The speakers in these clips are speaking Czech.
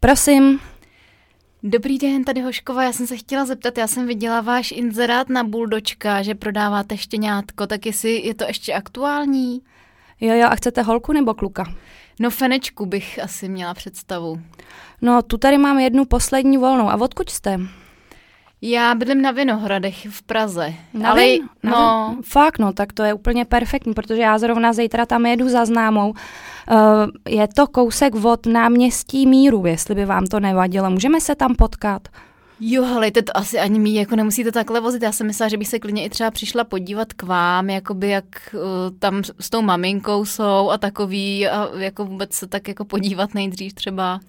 Prosím. Dobrý den, tady Hoškova, já jsem se chtěla zeptat, já jsem viděla váš inzerát na Buldočka, že prodáváte štěňátko, tak jestli je to ještě aktuální? Jo, jo, a chcete holku nebo kluka? No fenečku bych asi měla představu. No, tu tady mám jednu poslední volnou. A odkud jste? Já bydlím na Vinohradech v Praze. Na ale, Vin- na no, Vin- Fakt, no, tak to je úplně perfektní, protože já zrovna zítra tam jedu za známou. Uh, je to kousek od náměstí Míru, jestli by vám to nevadilo. Můžeme se tam potkat? jo, helejte, to asi ani mý, jako nemusíte takhle vozit. Já jsem myslela, že bych se klidně i třeba přišla podívat k vám, jakoby jak uh, tam s tou maminkou jsou a takový, a jako vůbec se tak jako podívat nejdřív třeba.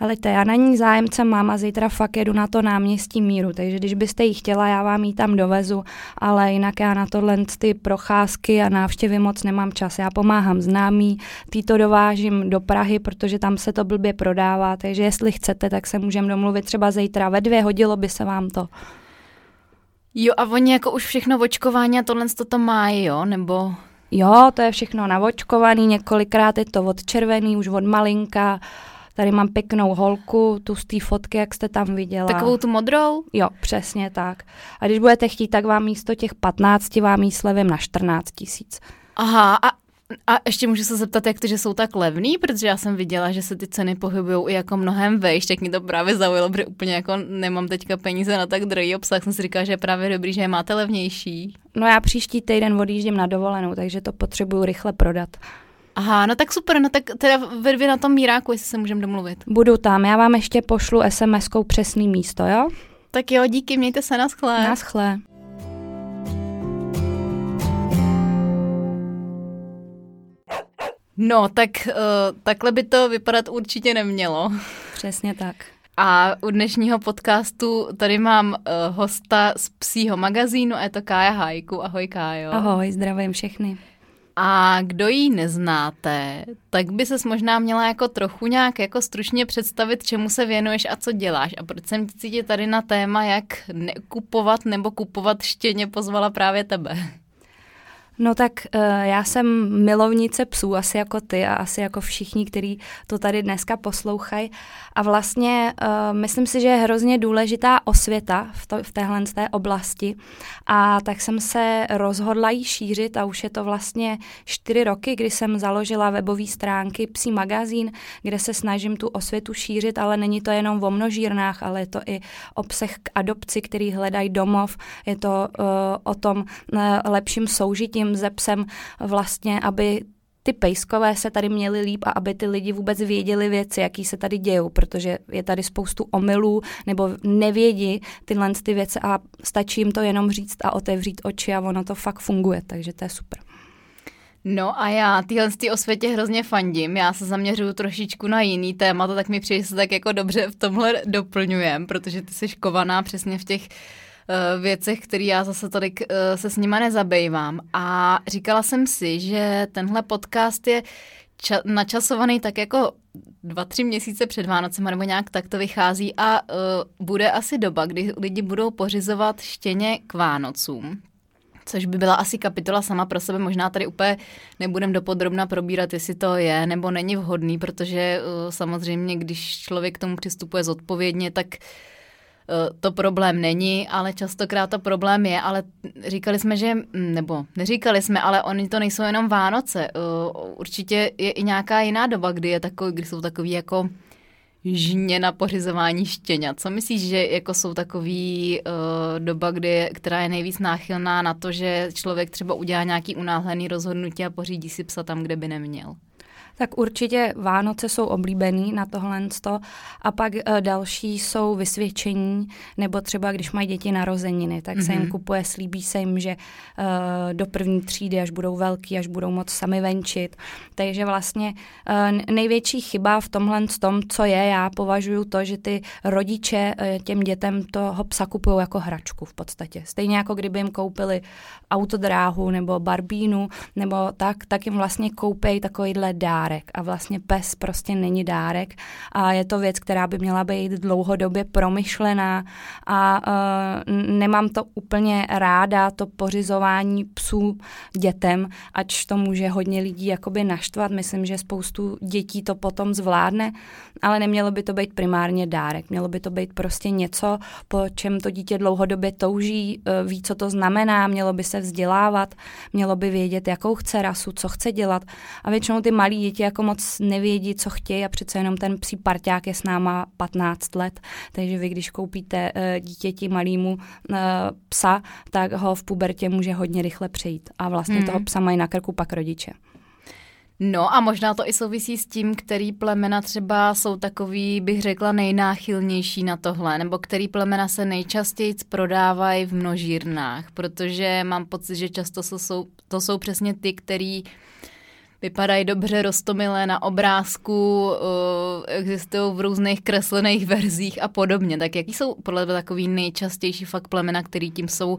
Ale to já na ní zájemce mám a zítra fakt jedu na to náměstí Míru, takže když byste jí chtěla, já vám ji tam dovezu, ale jinak já na tohle ty procházky a návštěvy moc nemám čas. Já pomáhám známý, tý to dovážím do Prahy, protože tam se to blbě prodává, takže jestli chcete, tak se můžeme domluvit třeba zítra ve dvě, hodilo by se vám to. Jo, a oni jako už všechno očkování a tohle to tam mají, jo, nebo... Jo, to je všechno navočkovaný, několikrát je to odčervený, už od malinka, Tady mám pěknou holku, tu z té fotky, jak jste tam viděla. Takovou tu modrou? Jo, přesně tak. A když budete chtít, tak vám místo těch 15 vám jí slevím na 14 tisíc. Aha, a, a ještě můžu se zeptat, jak to, že jsou tak levný, protože já jsem viděla, že se ty ceny pohybují i jako mnohem vejš, tak mi to právě zaujalo, protože úplně jako nemám teďka peníze na tak drahý obsah, jsem si říkala, že je právě dobrý, že je máte levnější. No já příští týden odjíždím na dovolenou, takže to potřebuju rychle prodat. Aha, no tak super, no tak teda ve dvě na tom míráku, jestli se můžeme domluvit. Budu tam, já vám ještě pošlu SMS-kou přesný místo, jo? Tak jo, díky, mějte se na schlé. Na schlé. No, tak uh, takhle by to vypadat určitě nemělo. Přesně tak. A u dnešního podcastu tady mám uh, hosta z psího magazínu, a je to Kája Hajku. Ahoj Kájo. Ahoj, zdravím všechny. A kdo ji neznáte, tak by ses možná měla jako trochu nějak jako stručně představit, čemu se věnuješ a co děláš. A proč jsem ti tady na téma, jak nekupovat nebo kupovat štěně pozvala právě tebe. No tak uh, já jsem milovnice psů, asi jako ty a asi jako všichni, kteří to tady dneska poslouchají. A vlastně uh, myslím si, že je hrozně důležitá osvěta v, to, v téhle té oblasti. A tak jsem se rozhodla jí šířit a už je to vlastně čtyři roky, kdy jsem založila webové stránky Psí magazín, kde se snažím tu osvětu šířit, ale není to jenom o množírnách, ale je to i obsah k adopci, který hledají domov. Je to uh, o tom uh, lepším soužití tím zepsem vlastně, aby ty pejskové se tady měli líp a aby ty lidi vůbec věděli věci, jaký se tady dějou, protože je tady spoustu omylů nebo nevědí tyhle ty věci a stačí jim to jenom říct a otevřít oči a ono to fakt funguje, takže to je super. No a já tyhle ty osvětě hrozně fandím, já se zaměřuju trošičku na jiný téma, to tak mi přijde, že se tak jako dobře v tomhle doplňujem, protože ty jsi kovaná přesně v těch uh, věcech, které já zase tolik uh, se s nima nezabývám. A říkala jsem si, že tenhle podcast je ča- načasovaný tak jako dva, tři měsíce před Vánocem, nebo nějak tak to vychází a uh, bude asi doba, kdy lidi budou pořizovat štěně k Vánocům. Což by byla asi kapitola sama pro sebe. Možná tady úplně nebudem dopodrobna probírat, jestli to je nebo není vhodný, protože uh, samozřejmě, když člověk k tomu přistupuje zodpovědně, tak uh, Eh, to problém není, ale častokrát to problém je, ale říkali jsme, že, mm, nebo neříkali jsme, ale oni to nejsou jenom Vánoce. Eh, určitě je i nějaká jiná doba, kdy, je takový, kdy jsou takový jako žně na pořizování štěňa. Co myslíš, že jako jsou takový uh, doba, kdy, která je nejvíc náchylná na to, že člověk třeba udělá nějaký unáhlený rozhodnutí a pořídí si psa tam, kde by neměl? Tak určitě Vánoce jsou oblíbený na tohle a pak uh, další jsou vysvědčení, nebo třeba když mají děti narozeniny, tak mm-hmm. se jim mhm. kupuje, slíbí se jim, že uh, do první třídy, až budou velký, až budou moc sami venčit. Takže vlastně uh, největší chyba v tomhle tom, co je, já považuji to, že ty rodiče uh, těm dětem toho psa kupují jako hračku v podstatě. Stejně jako kdyby jim koupili autodráhu nebo barbínu nebo tak, tak jim vlastně koupějí takovýhle dár dárek. A vlastně pes prostě není dárek. A je to věc, která by měla být dlouhodobě promyšlená. A uh, nemám to úplně ráda, to pořizování psů dětem, ač to může hodně lidí jakoby naštvat, myslím, že spoustu dětí to potom zvládne, ale nemělo by to být primárně dárek, mělo by to být prostě něco, po čem to dítě dlouhodobě touží, uh, ví, co to znamená, mělo by se vzdělávat, mělo by vědět, jakou chce rasu, co chce dělat. A většinou ty malí děti jako moc nevědí, co chtějí a přece jenom ten psí parťák je s náma 15 let, takže vy, když koupíte uh, dítěti malýmu uh, psa, tak ho v pubertě může hodně rychle přejít a vlastně hmm. toho psa mají na krku pak rodiče. No a možná to i souvisí s tím, který plemena třeba jsou takový, bych řekla, nejnáchylnější na tohle, nebo který plemena se nejčastěji prodávají v množírnách, protože mám pocit, že často to jsou, to jsou přesně ty, který vypadají dobře roztomilé na obrázku, existují v různých kreslených verzích a podobně. Tak jaký jsou podle tebe takový nejčastější fakt plemena, který tím jsou,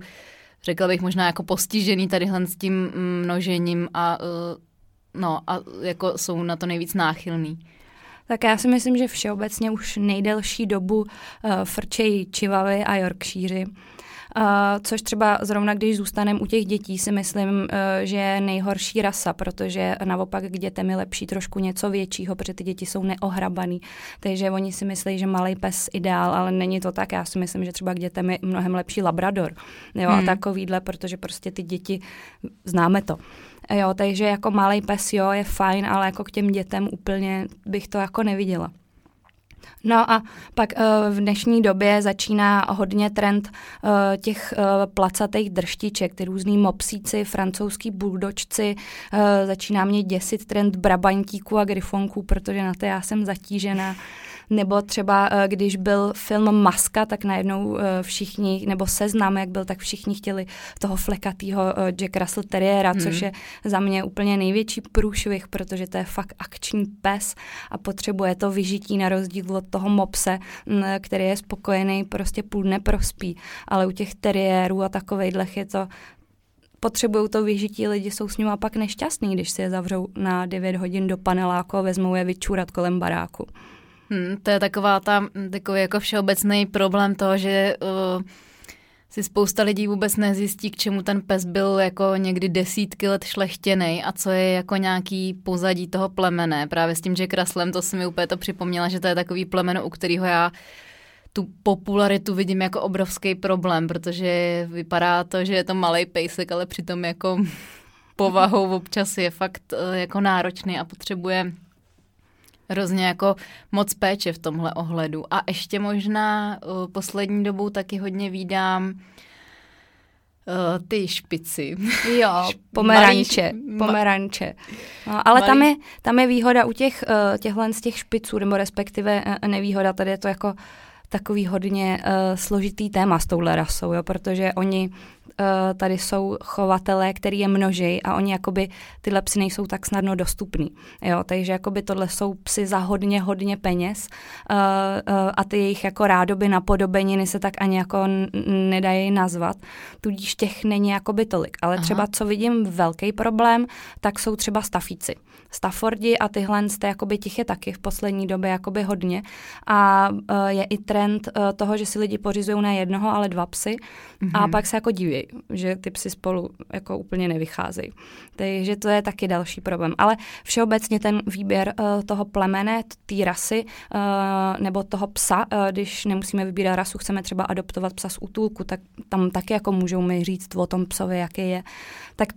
řekla bych možná jako postižený tadyhle s tím množením a no a jako jsou na to nejvíc náchylný. Tak já si myslím, že všeobecně už nejdelší dobu uh, frčejí čivavy a Yorkshíři. Uh, což třeba zrovna když zůstaneme u těch dětí, si myslím, uh, že je nejhorší rasa, protože naopak k dětem je lepší trošku něco většího, protože ty děti jsou neohrabaný. Takže oni si myslí, že malý pes ideál, ale není to tak. Já si myslím, že třeba k dětem je mnohem lepší labrador. Jo, hmm. a takovýhle, protože prostě ty děti, známe to. Jo, takže jako malý pes, jo, je fajn, ale jako k těm dětem úplně bych to jako neviděla. No a pak uh, v dnešní době začíná hodně trend uh, těch uh, placatých drštiček, ty různý mopsíci, francouzský buldočci, začíná mě děsit trend brabantíků a grifonků, protože na to já jsem zatížená. Nebo třeba, eh, když byl film Maska, tak najednou eh, všichni, nebo seznam, jak byl, tak všichni chtěli toho flekatýho eh, Jack Russell Terriera, hmm. což je za mě úplně největší průšvih, protože to je fakt akční pes a potřebuje to vyžití na rozdíl od toho mopse, který je spokojený, prostě půl dne prospí. Ale u těch teriérů a takovejhlech je to potřebují to vyžití, lidi jsou s ním a pak nešťastní, když si je zavřou na 9 hodin do paneláku a vezmou je vyčůrat kolem baráku. Hmm, to je taková ta, takový jako všeobecný problém toho, že uh, si spousta lidí vůbec nezjistí, k čemu ten pes byl jako někdy desítky let šlechtěný a co je jako nějaký pozadí toho plemene. Právě s tím Jack Russellem to se mi úplně to připomněla, že to je takový plemeno, u kterého já tu popularitu vidím jako obrovský problém, protože vypadá to, že je to malý pejsek, ale přitom jako povahou občas je fakt eh, jako náročný a potřebuje hrozně jako moc péče v tomhle ohledu. A ještě možná uh, poslední dobou taky hodně výdám uh, ty špici. Jo, pomeranče, Malý, pomeranče. No, ale tam je, tam je výhoda u těch, uh, těchhle z těch špiců, nebo respektive uh, nevýhoda, tady je to jako takový hodně uh, složitý téma s touhle rasou, jo, protože oni uh, tady jsou chovatelé, který je množí a oni jakoby tyhle psy nejsou tak snadno dostupný. Jo, takže jakoby tohle jsou psy za hodně, hodně peněz uh, uh, a ty jejich jako rádoby napodobeniny se tak ani jako nedají nazvat, tudíž těch není jakoby tolik. Ale Aha. třeba co vidím velký problém, tak jsou třeba stafíci. Staffordi a tyhle jakoby těch je taky v poslední době jakoby hodně a uh, je i trend uh, toho, že si lidi pořizují ne jednoho, ale dva psy mm-hmm. a mhm. pak se jako diví, že ty psy spolu jako úplně nevycházejí. Takže to je taky další problém. Ale všeobecně ten výběr uh, toho plemene, té rasy uh, nebo toho psa, uh, když nemusíme vybírat rasu, chceme třeba adoptovat psa z útulku, tak tam taky jako můžou mi říct o tom psovi, jaký je. Tak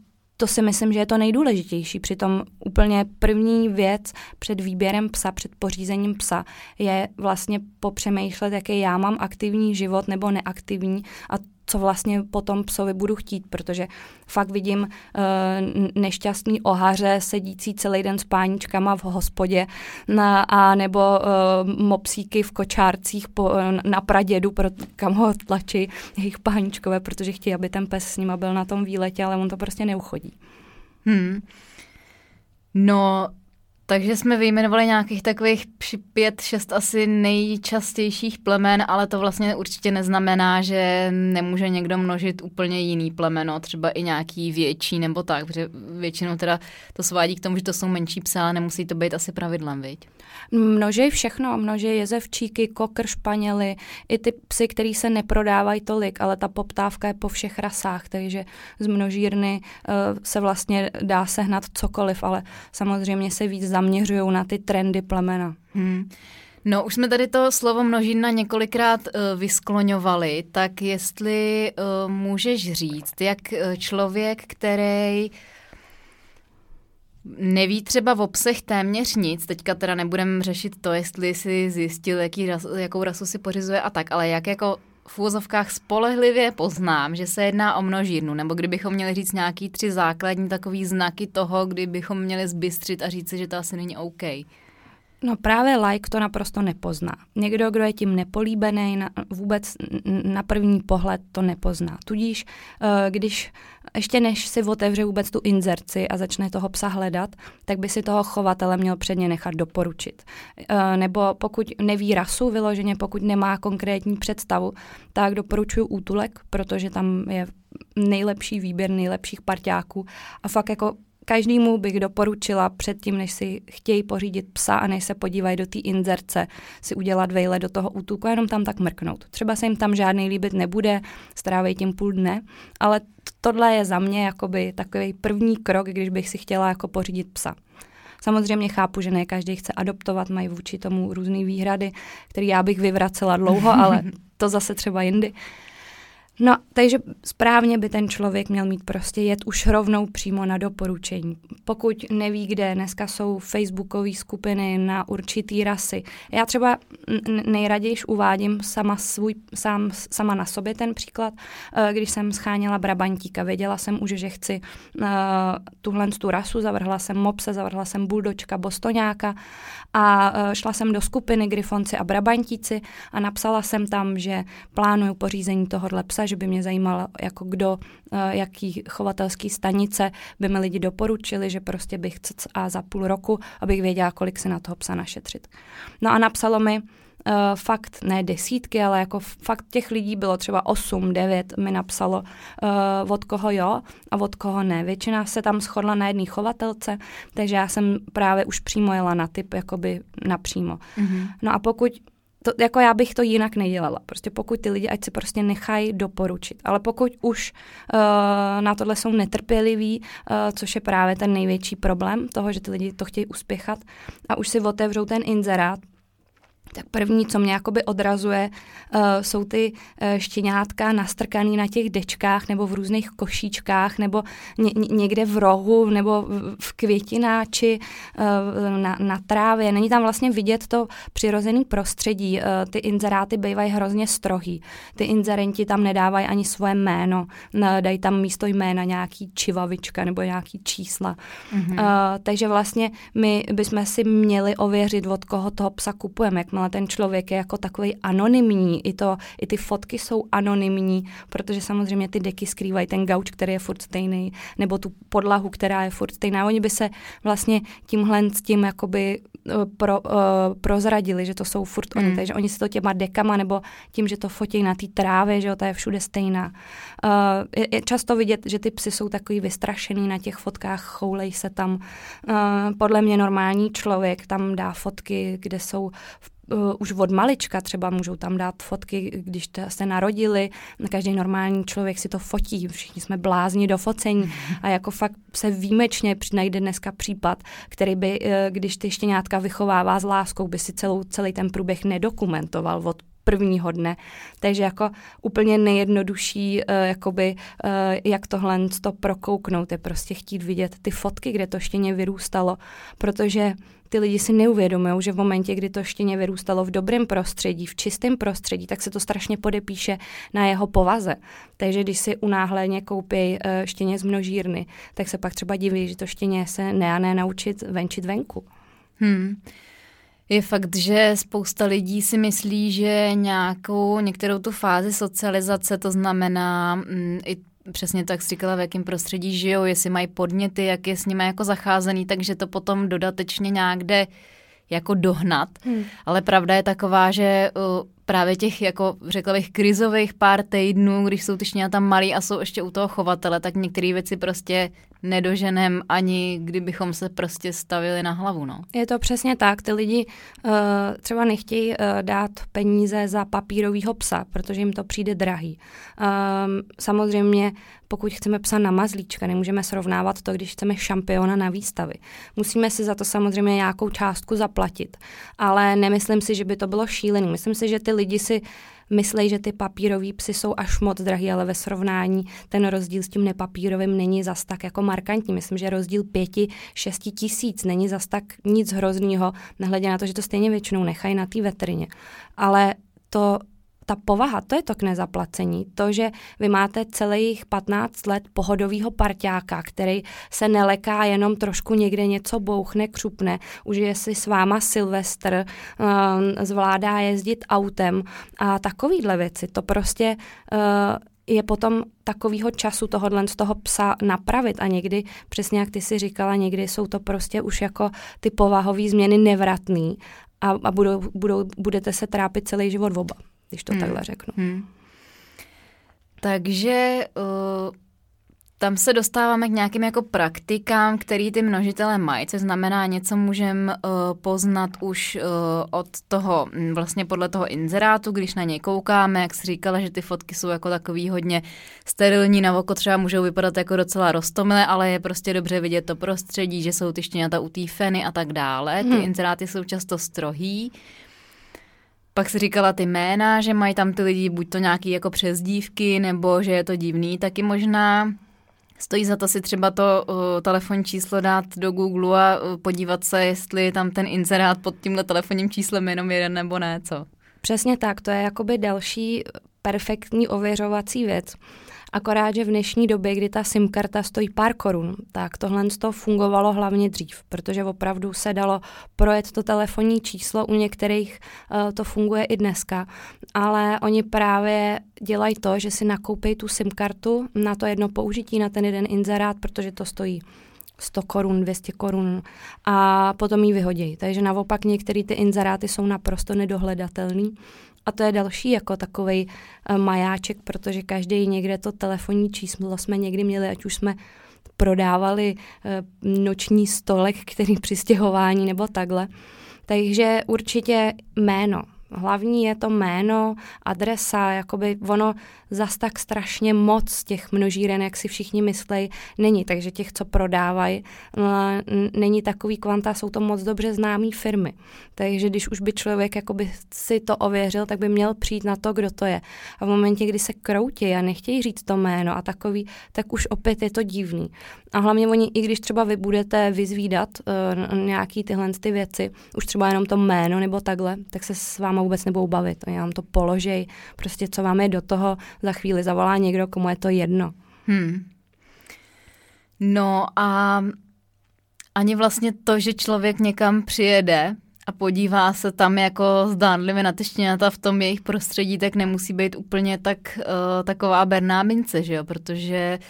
to si myslím, že je to nejdůležitější. Přitom úplně první věc před výběrem psa, před pořízením psa je vlastně popřemýšlet, jaký já mám aktivní život nebo neaktivní a co vlastně potom psovi budu chtít, protože fakt vidím uh, nešťastný ohaře sedící celý den s páničkama v hospodě na, a nebo uh, mopsíky v kočárcích po, na pradědu, pro, kam ho tlačí jejich páničkové, protože chtějí, aby ten pes s nima byl na tom výletě, ale on to prostě neuchodí. Hmm. No, Takže jsme vyjmenovali nějakých takových pět, šest asi nejčastějších plemen, ale to vlastně určitě neznamená, že nemůže někdo množit úplně jiný plemeno, třeba i nějaký větší nebo tak, protože většinou teda to svádí k tomu, že to jsou menší psy, ale nemusí to být asi pravidlem, viď? Množej všechno, množej jezevčíky, kokr, španěly, i ty psy, který se neprodávají tolik, ale ta poptávka je po všech rasách, takže z množírny uh, se vlastně dá sehnat cokoliv, ale samozřejmě se víc zaměřují na ty trendy plemena. Hmm. No, už jsme tady to slovo množina několikrát uh, vyskloňovali, tak jestli uh, můžeš říct, jak člověk, který neví třeba v obsech téměř nic, teďka teda nebudeme řešit to, jestli si zjistil, jaký ras, jakou rasu si pořizuje a tak, ale jak jako v úvozovkách spolehlivě poznám, že se jedná o množírnu, nebo kdybychom měli říct nějaký tři základní takový znaky toho, kdybychom měli zbystřit a říct že to asi není OK. No právě like to naprosto nepozná. Někdo, kdo je tím nepolíbený, na, vůbec na první pohled to nepozná. Tudíž, eh, když ještě než si otevře vůbec tu inzerci a začne toho psa hledat, tak by si toho chovatele měl předně nechat doporučit. Eh, nebo pokud neví rasu vyloženě, pokud nemá konkrétní představu, tak doporučuji útulek, protože tam je nejlepší výběr nejlepších parťáků a fakt jako každému bych doporučila předtím, než si chtějí pořídit psa a než se podívají do té inzerce, si udělat vejle do toho útulku a jenom tam tak mrknout. Třeba se jim tam žádný líbit nebude, strávejí tím půl dne, ale tohle je za mě jakoby takový první krok, když bych si chtěla jako pořídit psa. Samozřejmě chápu, že ne každý chce adoptovat, mají vůči tomu různé výhrady, které já bych vyvracela dlouho, ale to zase třeba jindy. No, takže správně by ten člověk měl mít prostě jet už rovnou přímo na doporučení. Pokud neví, kde dneska jsou facebookové skupiny na určitý rasy. Já třeba nejraději uvádím sama, svůj, sám, sama na sobě ten příklad, eh, když jsem scháněla brabantíka. Věděla jsem už, že chci uh, tuhle tu rasu, zavrhla jsem mopse, zavrhla jsem buldočka, bostoňáka a uh, šla jsem do skupiny Gryfonci a Brabantíci a napsala jsem tam, že plánuju pořízení tohohle psa, že by mě zajímalo, jako kdo, eh, jaký chovatelský stanice by mi lidi doporučili, že prostě bych a za půl roku, abych věděla, kolik se na toho psa našetřit. No a napsalo mi, Uh, fakt ne desítky, ale jako fakt těch lidí bylo třeba 8, 9 mi napsalo, uh, od koho jo a od koho ne. Většina se tam shodla na jedné chovatelce, takže já jsem právě už přímo jela na typ, jakoby napřímo. Mm-hmm. No a pokud to, jako já bych to jinak nedělala. Prostě pokud ty lidi, ať si prostě nechají doporučit. Ale pokud už uh, na tohle jsou netrpěliví, uh, což je právě ten největší problém toho, že ty lidi to chtějí uspěchat a už si otevřou ten inzerát, tak první, co mě jakoby odrazuje, uh, jsou ty uh, štěňátka nastrkaný na těch dečkách nebo v různých košíčkách nebo ně, někde v rohu nebo v květináči uh, na, na trávě. Není tam vlastně vidět to přirozený prostředí. Uh, ty inzeráty bývají hrozně strohý. Ty inzerenti tam nedávají ani svoje jméno. Uh, dají tam místo jména nějaký čivavička nebo nějaký čísla. Mm-hmm. Uh, takže vlastně my bychom si měli ověřit, od koho toho psa kupujeme, jak jakmile ten člověk je jako takový anonymní, i, to, i ty fotky jsou anonymní, protože samozřejmě ty deky skrývají ten gauč, který je furt stejný, nebo tu podlahu, která je furt stejná. Oni by se vlastně tímhle s tím jakoby eh, pro, uh, prozradili, že to jsou furt mm. oni, takže oni si to těma dekama nebo tím, že to fotí na té trávě, že jo, ta je všude stejná. Uh, je, je často vidět, že ty psy jsou takový vystrašený na těch fotkách, choulej se tam. Uh, podle mě normální člověk tam dá fotky, kde jsou v uh, už od malička třeba můžou tam dát fotky, když se narodili, každý normální člověk si to fotí, všichni jsme blázni do focení. A jako fakt se výjimečně najde dneska případ, který by, uh, když ty štěňátka vychovává s láskou, by si celou, celý ten průběh nedokumentoval od prvního dne. Takže jako úplně nejjednodušší, uh, jakoby, uh, jak tohle to prokouknout, je prostě chtít vidět ty fotky, kde to štěně vyrůstalo, protože ty lidi si neuvědomují, že v momentě, kdy to štěně vyrůstalo v dobrém prostředí, v čistém prostředí, tak se to strašně podepíše na jeho povaze. Takže když si unáhleně koupí uh, štěně z množírny, tak se pak třeba diví, že to štěně se ne a ne naučit venčit venku. Hmm. Je fakt, že spousta lidí si myslí, že nějakou, některou tu fázi socializace, to znamená mm, i přesně tak říkala, v jakém prostředí žijou, jestli mají podněty, jak je s nimi jako zacházený, takže to potom dodatečně nějak jde jako dohnat. Hmm. Ale pravda je taková, že uh, právě těch, jako řekla bych, krizových pár týdnů, když jsou ty tam malí a jsou ještě u toho chovatele, tak některé věci prostě nedoženem ani kdybychom se prostě stavili na hlavu. No. Je to přesně tak. Ty lidi uh, třeba nechtějí uh, dát peníze za papírového psa, protože jim to přijde drahý. Um, samozřejmě pokud chceme psa na mazlíčka, nemůžeme srovnávat to, když chceme šampiona na výstavy. Musíme si za to samozřejmě nějakou částku zaplatit, ale nemyslím si, že by to bylo šílený. Myslím si, že ty lidi si myslí, že ty papírový psy jsou až moc drahý, ale ve srovnání ten rozdíl s tím nepapírovým není zas tak jako markantní. Myslím, že rozdíl pěti, šesti tisíc není zas tak nic hroznýho, nehledě na to, že to stejně většinou nechají na té veterině. Ale to ta povaha, to je to k nezaplacení. To, že vy máte celých 15 let pohodového parťáka, který se neleká, jenom trošku někde něco bouchne, křupne, už je si s váma Silvestr, um, zvládá jezdit autem a takovýhle věci. To prostě uh, je potom takového času tohohle z toho psa napravit a někdy, přesně jak ty si říkala, někdy jsou to prostě už jako ty povahové změny nevratný a, a budou, budou, budete se trápit celý život oba když to hmm. takhle řeknu. Hmm. Takže uh, tam se dostáváme k nějakým jako praktikám, který ty množitele mají, co znamená, něco můžeme uh, poznat už uh, od toho, hm, vlastně podle toho inzerátu, když na něj koukáme, jak jsi říkala, že ty fotky jsou jako takový hodně sterilní, na oko třeba můžou vypadat jako docela rostomilé, ale je prostě dobře vidět to prostředí, že jsou ty štěňata u té feny a tak dále. Ty hmm. inzeráty jsou často strohý. Pak si říkala ty jména, že mají tam ty lidi buď to nějaký jako přezdívky, nebo že je to divný, taky možná stojí za to si třeba to uh, telefonní číslo dát do Google a uh, podívat se, jestli tam ten inzerát pod tímhle telefonním číslem je jenom jeden nebo ne, co? Přesně tak, to je jakoby další perfektní ověřovací věc. Akorát, že v dnešní době, kdy ta SIM karta stojí pár korun, tak tohle to fungovalo hlavně dřív, protože opravdu se dalo projet to telefonní číslo, u některých uh, to funguje i dneska, ale oni právě dělají to, že si nakoupí tu SIM kartu na to jedno použití, na ten jeden inzerát, protože to stojí 100 korun, 200 korun a potom ji vyhodí. Takže naopak některé ty inzeráty jsou naprosto nedohledatelný a to je další jako takový uh, majáček, protože každý někde to telefonní číslo jsme někdy měli, ať už jsme prodávali uh, noční stolek, který při stěhování nebo takhle. Takže určitě jméno. Hlavní je to jméno, adresa, jakoby ono zas tak strašně moc těch množíren, jak si všichni myslí, není. Takže těch, co prodávají, není takový kvanta, jsou to moc dobře známé firmy. Takže když už by člověk jakoby si to ověřil, tak by měl přijít na to, kdo to je. A v momentě, kdy se kroutí a nechtějí říct to jméno a takový, tak už opět je to divný. A hlavně oni, i když třeba vy budete vyzvídat uh, nějaký tyhle ty věci, už třeba jenom to jméno nebo takhle, tak se s váma vůbec nebudou bavit. Oni vám to položej, prostě co vám je do toho, za chvíli zavolá někdo, komu je to jedno. Hmm. No a ani vlastně to, že člověk někam přijede a podívá se tam jako zdánlivě na štěňata v tom jejich prostředí, tak nemusí být úplně tak uh, taková berná mince, že jo? Protože uh,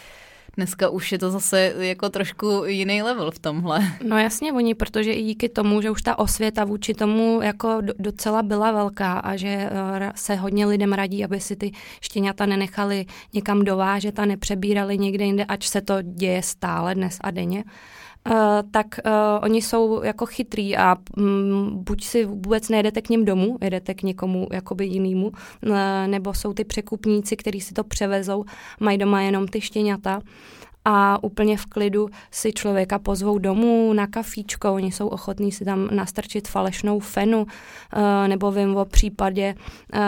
dneska už je to zase jako trošku jiný level v tomhle. No jasně, oni, protože i díky tomu, že už ta osvěta vůči tomu jako docela byla velká a že eh, se hodně lidem radí, aby si ty štěňata nenechali někam dovážet a nepřebírali někde jinde, ač se to děje stále dnes a denně, Uh, tak uh, oni jsou jako chytrý a um, buď si vůbec nejedete k ním domů, jedete k někomu jakoby jinému, uh, nebo jsou ty překupníci, kteří si to převezou, mají doma jenom ty štěňata a úplně v klidu si člověka pozvou domů na kafíčko, oni jsou ochotní si tam nastrčit falešnou fenu, eh, nebo vím o případě eh,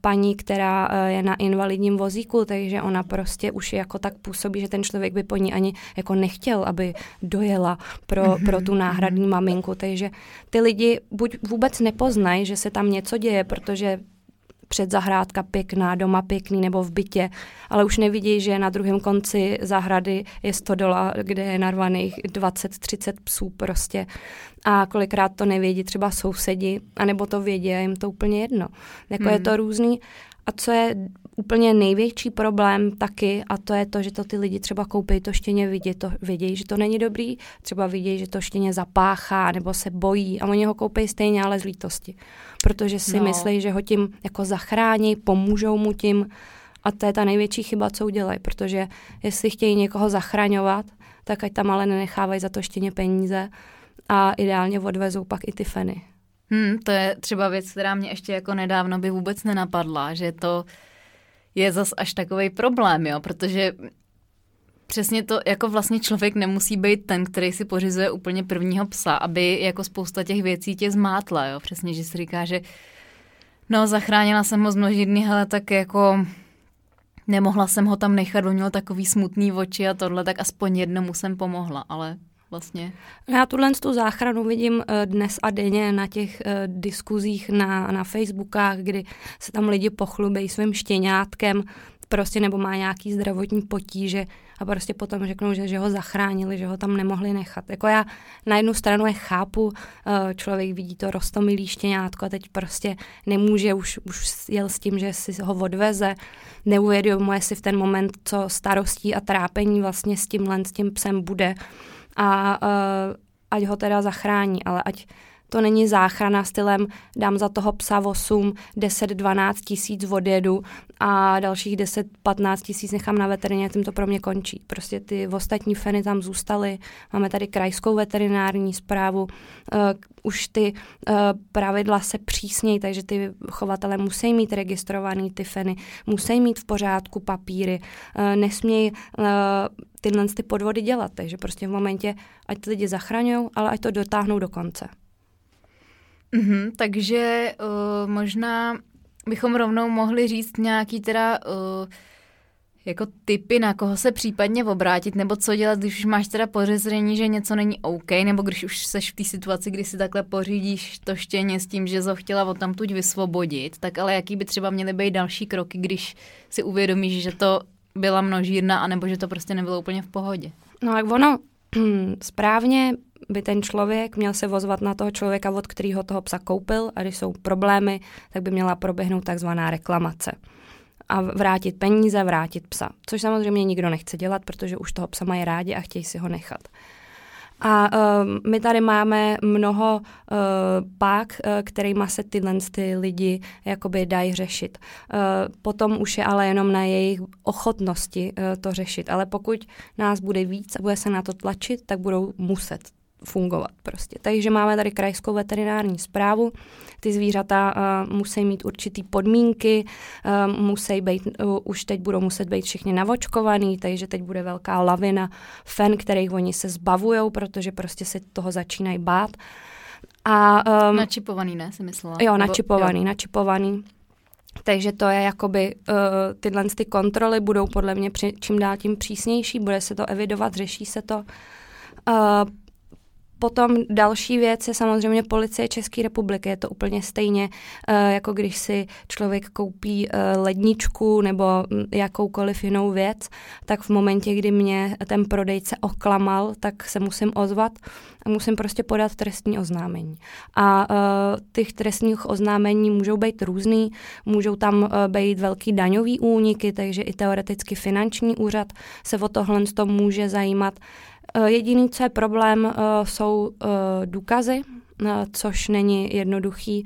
paní, která eh, je na invalidním vozíku, takže ona prostě už jako tak působí, že ten člověk by po ní ani jako nechtěl, aby dojela pro, mm-hmm. pro tu náhradní maminku, takže ty lidi buď vůbec nepoznají, že se tam něco děje, protože předzahrádka pěkná, doma pěkný nebo v bytě, ale už nevidí, že na druhém konci zahrady je stodola, kde je narvaných 20-30 psů prostě. A kolikrát to nevědí třeba sousedi, anebo to vědí a jim to úplně jedno. Jako hmm. je to různý. A co je úplně největší problém taky a to je to, že to ty lidi třeba koupí to štěně, vidí, to, vidějí, že to není dobrý, třeba vidějí, že to štěně zapáchá nebo se bojí a oni ho koupí stejně, ale z lítosti. Protože si no. myslí, že ho tím jako zachrání, pomůžou mu tím a to je ta největší chyba, co udělají, protože jestli chtějí někoho zachraňovat, tak ať tam ale nenechávají za to štěně peníze a ideálně odvezou pak i ty feny. Hmm, to je třeba věc, která mě ještě jako nedávno by vůbec nenapadla, že to je zas až takový problém, jo, protože přesně to, jako vlastně člověk nemusí být ten, který si pořizuje úplně prvního psa, aby jako spousta těch věcí tě zmátla, jo, přesně, že si říká, že no, zachránila jsem ho z množírny, ale tak jako nemohla jsem ho tam nechat, on měl takový smutný oči a tohle, tak aspoň jednomu jsem pomohla, ale vlastně. Já tuhle tu záchranu vidím eh, dnes a denně na těch uh, diskuzích na, na Facebookách, kdy se tam lidi pochlubí svým štěňátkem, prostě nebo má nějaký zdravotní potíže a prostě potom řeknou, že, že ho zachránili, že ho tam nemohli nechat. Jako já na jednu stranu je chápu, eh, člověk vidí to rostomilý štěňátko a teď prostě nemůže, už, už jel s tím, že si ho odveze, neuvědomuje si v ten moment, co starostí a trápení vlastně s tímhle, s tím psem bude a uh, ať ho teda zachrání, ale ať to není záchrana stylem dám za toho psa 8, 10, 12 tisíc odjedu a dalších 10, 15 tisíc nechám na veterině, tím to pro mě končí. Prostě ty ostatní feny tam zůstaly, máme tady krajskou veterinární zprávu, uh, už ty uh, pravidla se přísnějí, takže ty chovatele musí mít registrovaný ty feny, musí mít v pořádku papíry, uh, nesmějí uh, tyhle ty podvody dělat, takže prostě v momentě, ať lidi zachraňují, ale ať to dotáhnou do konce. Mm-hmm, takže uh, možná bychom rovnou mohli říct nějaký teda uh, jako typy, na koho se případně obrátit, nebo co dělat, když už máš teda podezření, že něco není OK, nebo když už seš v té situaci, kdy si takhle pořídíš to štěně s tím, že zo chtěla o tam tuď vysvobodit, tak ale jaký by třeba měly být další kroky, když si uvědomíš, že to byla množírna, anebo že to prostě nebylo úplně v pohodě? No jak ono správně by ten člověk měl se vozvat na toho člověka, od kterého toho psa koupil a když jsou problémy, tak by měla proběhnout takzvaná reklamace a vrátit peníze, vrátit psa. Což samozřejmě nikdo nechce dělat, protože už toho psa mají rádi a chtějí si ho nechat. A uh, my tady máme mnoho uh, pák, uh, kterýma se tyhle ty lidi jakoby dají řešit. Uh, potom už je ale jenom na jejich ochotnosti uh, to řešit. Ale pokud nás bude víc a bude se na to tlačit, tak budou muset fungovat prostě. Takže máme tady krajskou veterinární zprávu. Ty zvířata uh, musí mít určitý podmínky, uh, musí být, uh, už teď budou muset být všichni navočkovaný, takže teď bude velká lavina fen, kterých oni se zbavují, protože prostě se toho začínají bát. A, um, načipovaný, ne, si myslela? Jo, načipovaný, jo. načipovaný. Takže to je jakoby, uh, tyhle ty kontroly budou podle mě při, čím dál tím přísnější, bude se to evidovat, řeší se to. Uh, Potom další věc je samozřejmě policie České republiky. Je to úplně stejně, uh, jako když si člověk koupí uh, ledničku nebo mm, jakoukoliv jinou věc, tak v momentě, kdy mě ten prodejce oklamal, tak se musím ozvat a musím prostě podat trestní oznámení. A uh, těch trestních oznámení můžou být různý, můžou tam být velký daňový úniky, takže i teoreticky finanční úřad se o tohle může zajímat. Eh, jediný, co je problém, eh, jsou eh, důkazy, což není jednoduchý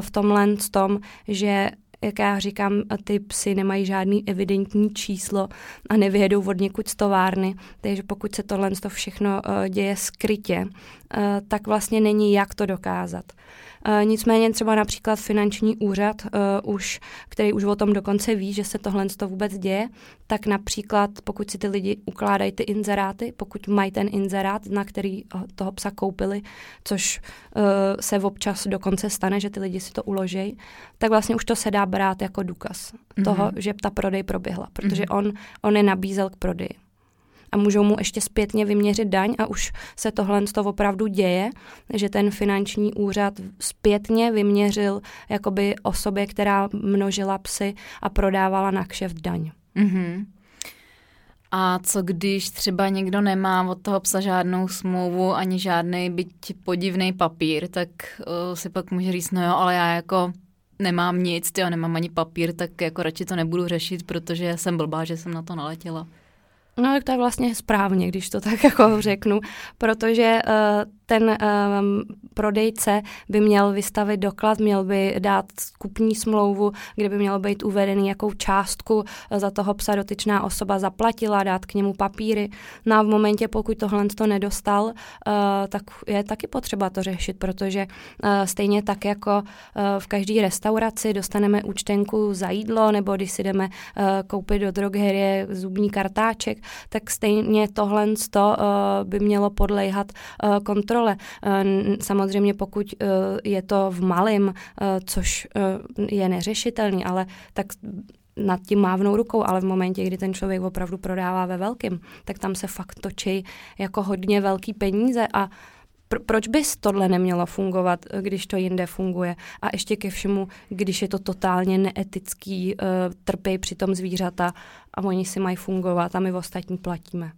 v tomhle tom, že jak já říkám, ty psy nemají žádný evidentní číslo a nevyjedou od někud z továrny, takže pokud se tohle to všechno děje skrytě, tak vlastně není jak to dokázat. Uh, nicméně třeba například finanční úřad, uh, už, který už o tom dokonce ví, že se tohle to vůbec děje, tak například pokud si ty lidi ukládají ty inzeráty, pokud mají ten inzerát, na který toho psa koupili, což se občas dokonce stane, že ty lidi si to uloží, tak vlastně už to se dá brát jako důkaz mm-hmm. toho, že ta prodej proběhla, protože mm-hmm. on, on je nabízel k prodeji a můžou mu ještě zpětně vyměřit daň a už se tohle toho opravdu děje, že ten finanční úřad zpětně vyměřil jakoby osobě, která množila psy a prodávala na kšeft daň. Mm-hmm. A co když třeba někdo nemá od toho psa žádnou smlouvu ani žádný byť podivný papír, tak uh, si pak může říct, no jo, ale já jako nemám nic, já nemám ani papír, tak jako radši to nebudu řešit, protože jsem blbá, že jsem na to naletěla. No tak to je vlastně správně, když to tak jako řeknu, protože uh, ten um, prodejce by měl vystavit doklad, měl by dát kupní smlouvu, kde by mělo být uvedený, jakou částku eh, za toho psa dotyčná osoba zaplatila, dát k němu papíry. No a v momentě, pokud tohle to nedostal, uh, tak je taky potřeba to řešit, protože uh, stejně tak jako uh, v každé restauraci dostaneme účtenku za jídlo, nebo když si jdeme uh, koupit do drogerie zubní kartáček, tak stejně tohle uh, by mělo podléhat uh, kontrole. Uh, samozřejmě pokud uh, je to v malém, uh, což je neřešitelný, ale tak nad tím mávnou rukou, ale v momentě, kdy ten člověk opravdu prodává ve velkým, tak tam se fakt točí jako hodně velký peníze a pro, proč bys tohle nemělo fungovat, když to jinde funguje? A ještě ke všemu, když je to totálně neetický, trpí přitom zvířata a oni si mají fungovat a my ostatní platíme.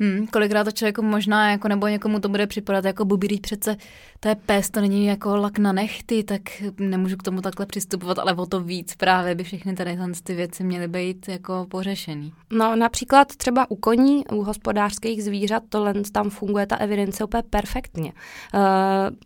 Hmm, kolikrát to člověku možná, jako, nebo někomu to bude připadat jako bubíří přece, to je pes, to není jako lak na nechty, tak nemůžu k tomu takhle přistupovat, ale o to víc právě by všechny tady ty věci měly být jako pořešený. No například třeba u koní, u hospodářských zvířat, tohle tam funguje ta evidence úplně perfektně. Uh,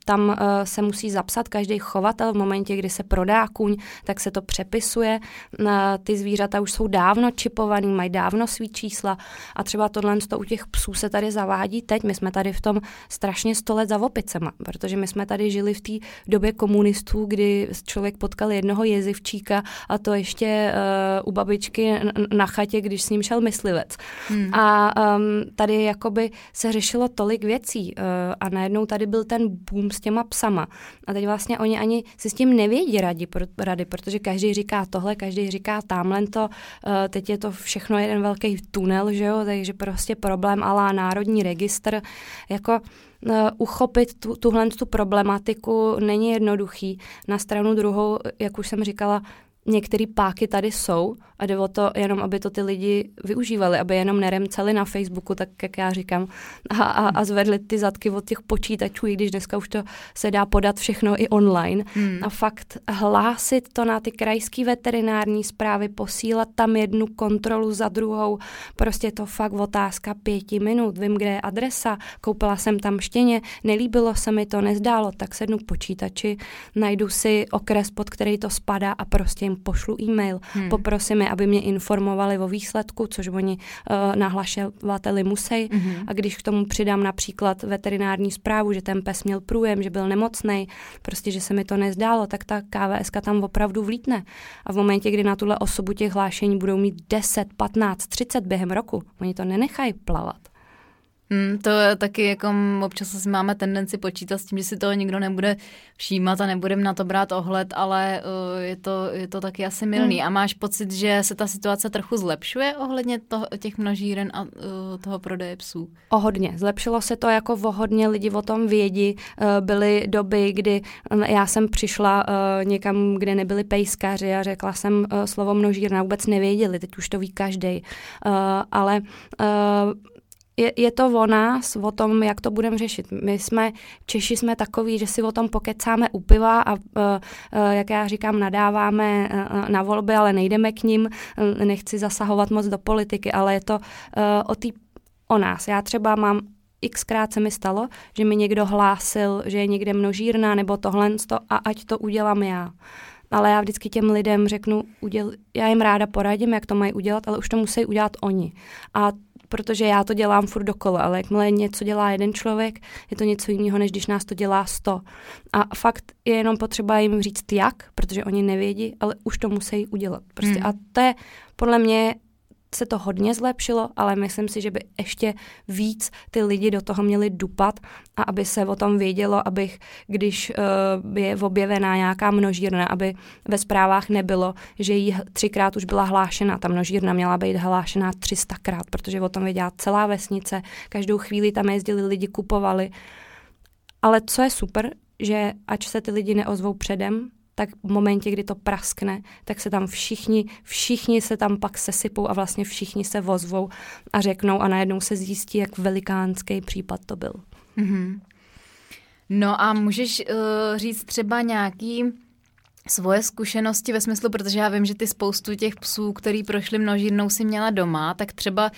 tam uh, se musí zapsat každý chovatel v momentě, kdy se prodá kůň, tak se to přepisuje. Uh, ty zvířata už jsou dávno čipovaný, mají dávno svý čísla a třeba tohle to u těch těch psů se tady zavádí teď. My jsme tady v tom strašně sto let za opicema, protože my jsme tady žili v té době komunistů, kdy člověk potkal jednoho jezivčíka a to ještě uh, u babičky na chatě, když s ním šel myslivec. Hmm. A um, tady jakoby se řešilo tolik věcí uh, a najednou tady byl ten boom s těma psama. A teď vlastně oni ani si s tím nevědí radi, pro, rady, protože každý říká tohle, každý říká tamhle to, uh, teď je to všechno jeden velký tunel, že jo, takže prostě problém problém alá národní registr, jako uh, uchopit tu, tuhle tu problematiku není jednoduchý. Na stranu druhou, jak už jsem říkala, některé páky tady jsou a jde o to jenom, aby to ty lidi využívali, aby jenom neremceli na Facebooku, tak jak já říkám, a, a, a zvedli ty zadky od těch počítačů, i když dneska už to se dá podat všechno i online. Hmm. A fakt hlásit to na ty krajské veterinární zprávy, posílat tam jednu kontrolu za druhou, prostě to fakt otázka pěti minut, vím, kde je adresa, koupila jsem tam štěně, nelíbilo se mi to, nezdálo, tak sednu k počítači, najdu si okres, pod který to spadá a prostě jim pošlu e-mail, hmm. poprosím je, aby mě informovali o výsledku, což oni uh, nahlašovateli musí. Hmm. A když k tomu přidám například veterinární zprávu, že ten pes měl průjem, že byl nemocný, prostě, že se mi to nezdálo, tak ta KVS tam opravdu vlítne. A v momentě, kdy na tuhle osobu těch hlášení budou mít 10, 15, 30 během roku, oni to nenechají plavat. Hmm, to je taky jako občas asi máme tendenci počítat s tím, že si toho nikdo nebude všímat a nebudeme na to brát ohled, ale uh, je, to, je to taky asi milný. Hmm. A máš pocit, že se ta situace trochu zlepšuje ohledně toho, těch množíren a uh, toho prodeje psů? O hodně. Zlepšilo se to jako o hodně, lidi o tom vědí. Uh, byly doby, kdy já jsem přišla uh, někam, kde nebyli pejskaři a řekla jsem uh, slovo množírna, vůbec nevěděli, teď už to ví každý. Uh, ale uh, je, je to o nás, o tom, jak to budeme řešit. My jsme, Češi jsme takový, že si o tom pokecáme u piva a, uh, uh, jak já říkám, nadáváme uh, na volby, ale nejdeme k ním. Nechci zasahovat moc do politiky, ale je to o, tý, o nás. Já třeba mám xkrát se mi stalo, že mi někdo hlásil, že je někde množírna nebo tohle a ať to udělám já. Ale já vždycky těm lidem řeknu, uděl, já jim ráda poradím, jak to mají udělat, ale už to musí udělat oni. A protože já to dělám furt dokola, ale jakmile něco dělá jeden člověk, je to něco jiného, než když nás to dělá sto. A fakt je jenom potřeba jim říct jak, protože oni nevědí, ale už to musí udělat. Prostě. Hmm. A to je podle mě se to hodně zlepšilo, ale myslím si, že by ještě víc ty lidi do toho měli dupat a aby se o tom vědělo, abych, když uh, je objevená nějaká množírna, aby ve zprávách nebylo, že jí třikrát už byla hlášena. Ta množírna měla být hlášená 300krát, protože o tom věděla celá vesnice. Každou chvíli tam jezdili lidi, kupovali. Ale co je super, že ač se ty lidi neozvou předem, tak v momentě, kdy to praskne, tak se tam všichni, všichni se tam pak sesypou a vlastně všichni se vozvou a řeknou a najednou se zjistí, jak velikánský případ to byl. Mm-hmm. No a můžeš uh, říct třeba nějaký svoje zkušenosti ve smyslu, protože já vím, že ty spoustu těch psů, který prošli množírnou, si měla doma, tak třeba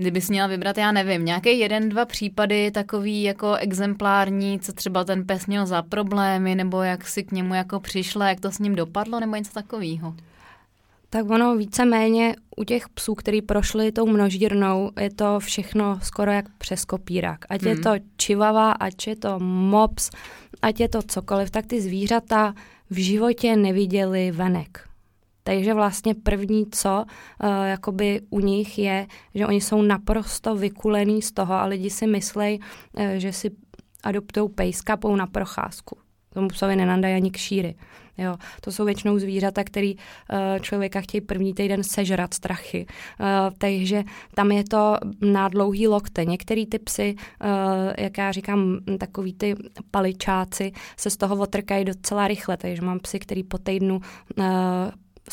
kdybys měla vybrat, já nevím, nějaké jeden, dva případy takový jako exemplární, co třeba ten pes měl za problémy, nebo jak si k němu jako přišla, jak to s ním dopadlo, nebo něco takového? Tak ono víceméně u těch psů, který prošli tou množírnou, je to všechno skoro jak přes kopírak. Ať hmm. je to čivava, ať je to mops, ať je to cokoliv, tak ty zvířata v životě neviděli venek. Takže vlastně první, co uh, jakoby u nich je, že oni jsou naprosto vykulený z toho a lidi si myslejí, uh, že si adoptují pejska pou na procházku. Tomu psovi nenandají ani kšíry. Jo, to jsou většinou zvířata, který uh, člověka chtějí první týden sežrat strachy. Uh, takže tam je to na dlouhý lokte. Některý ty psy, uh, jak já říkám, takový ty paličáci, se z toho otrkají docela rychle. Takže mám psy, který po týdnu uh,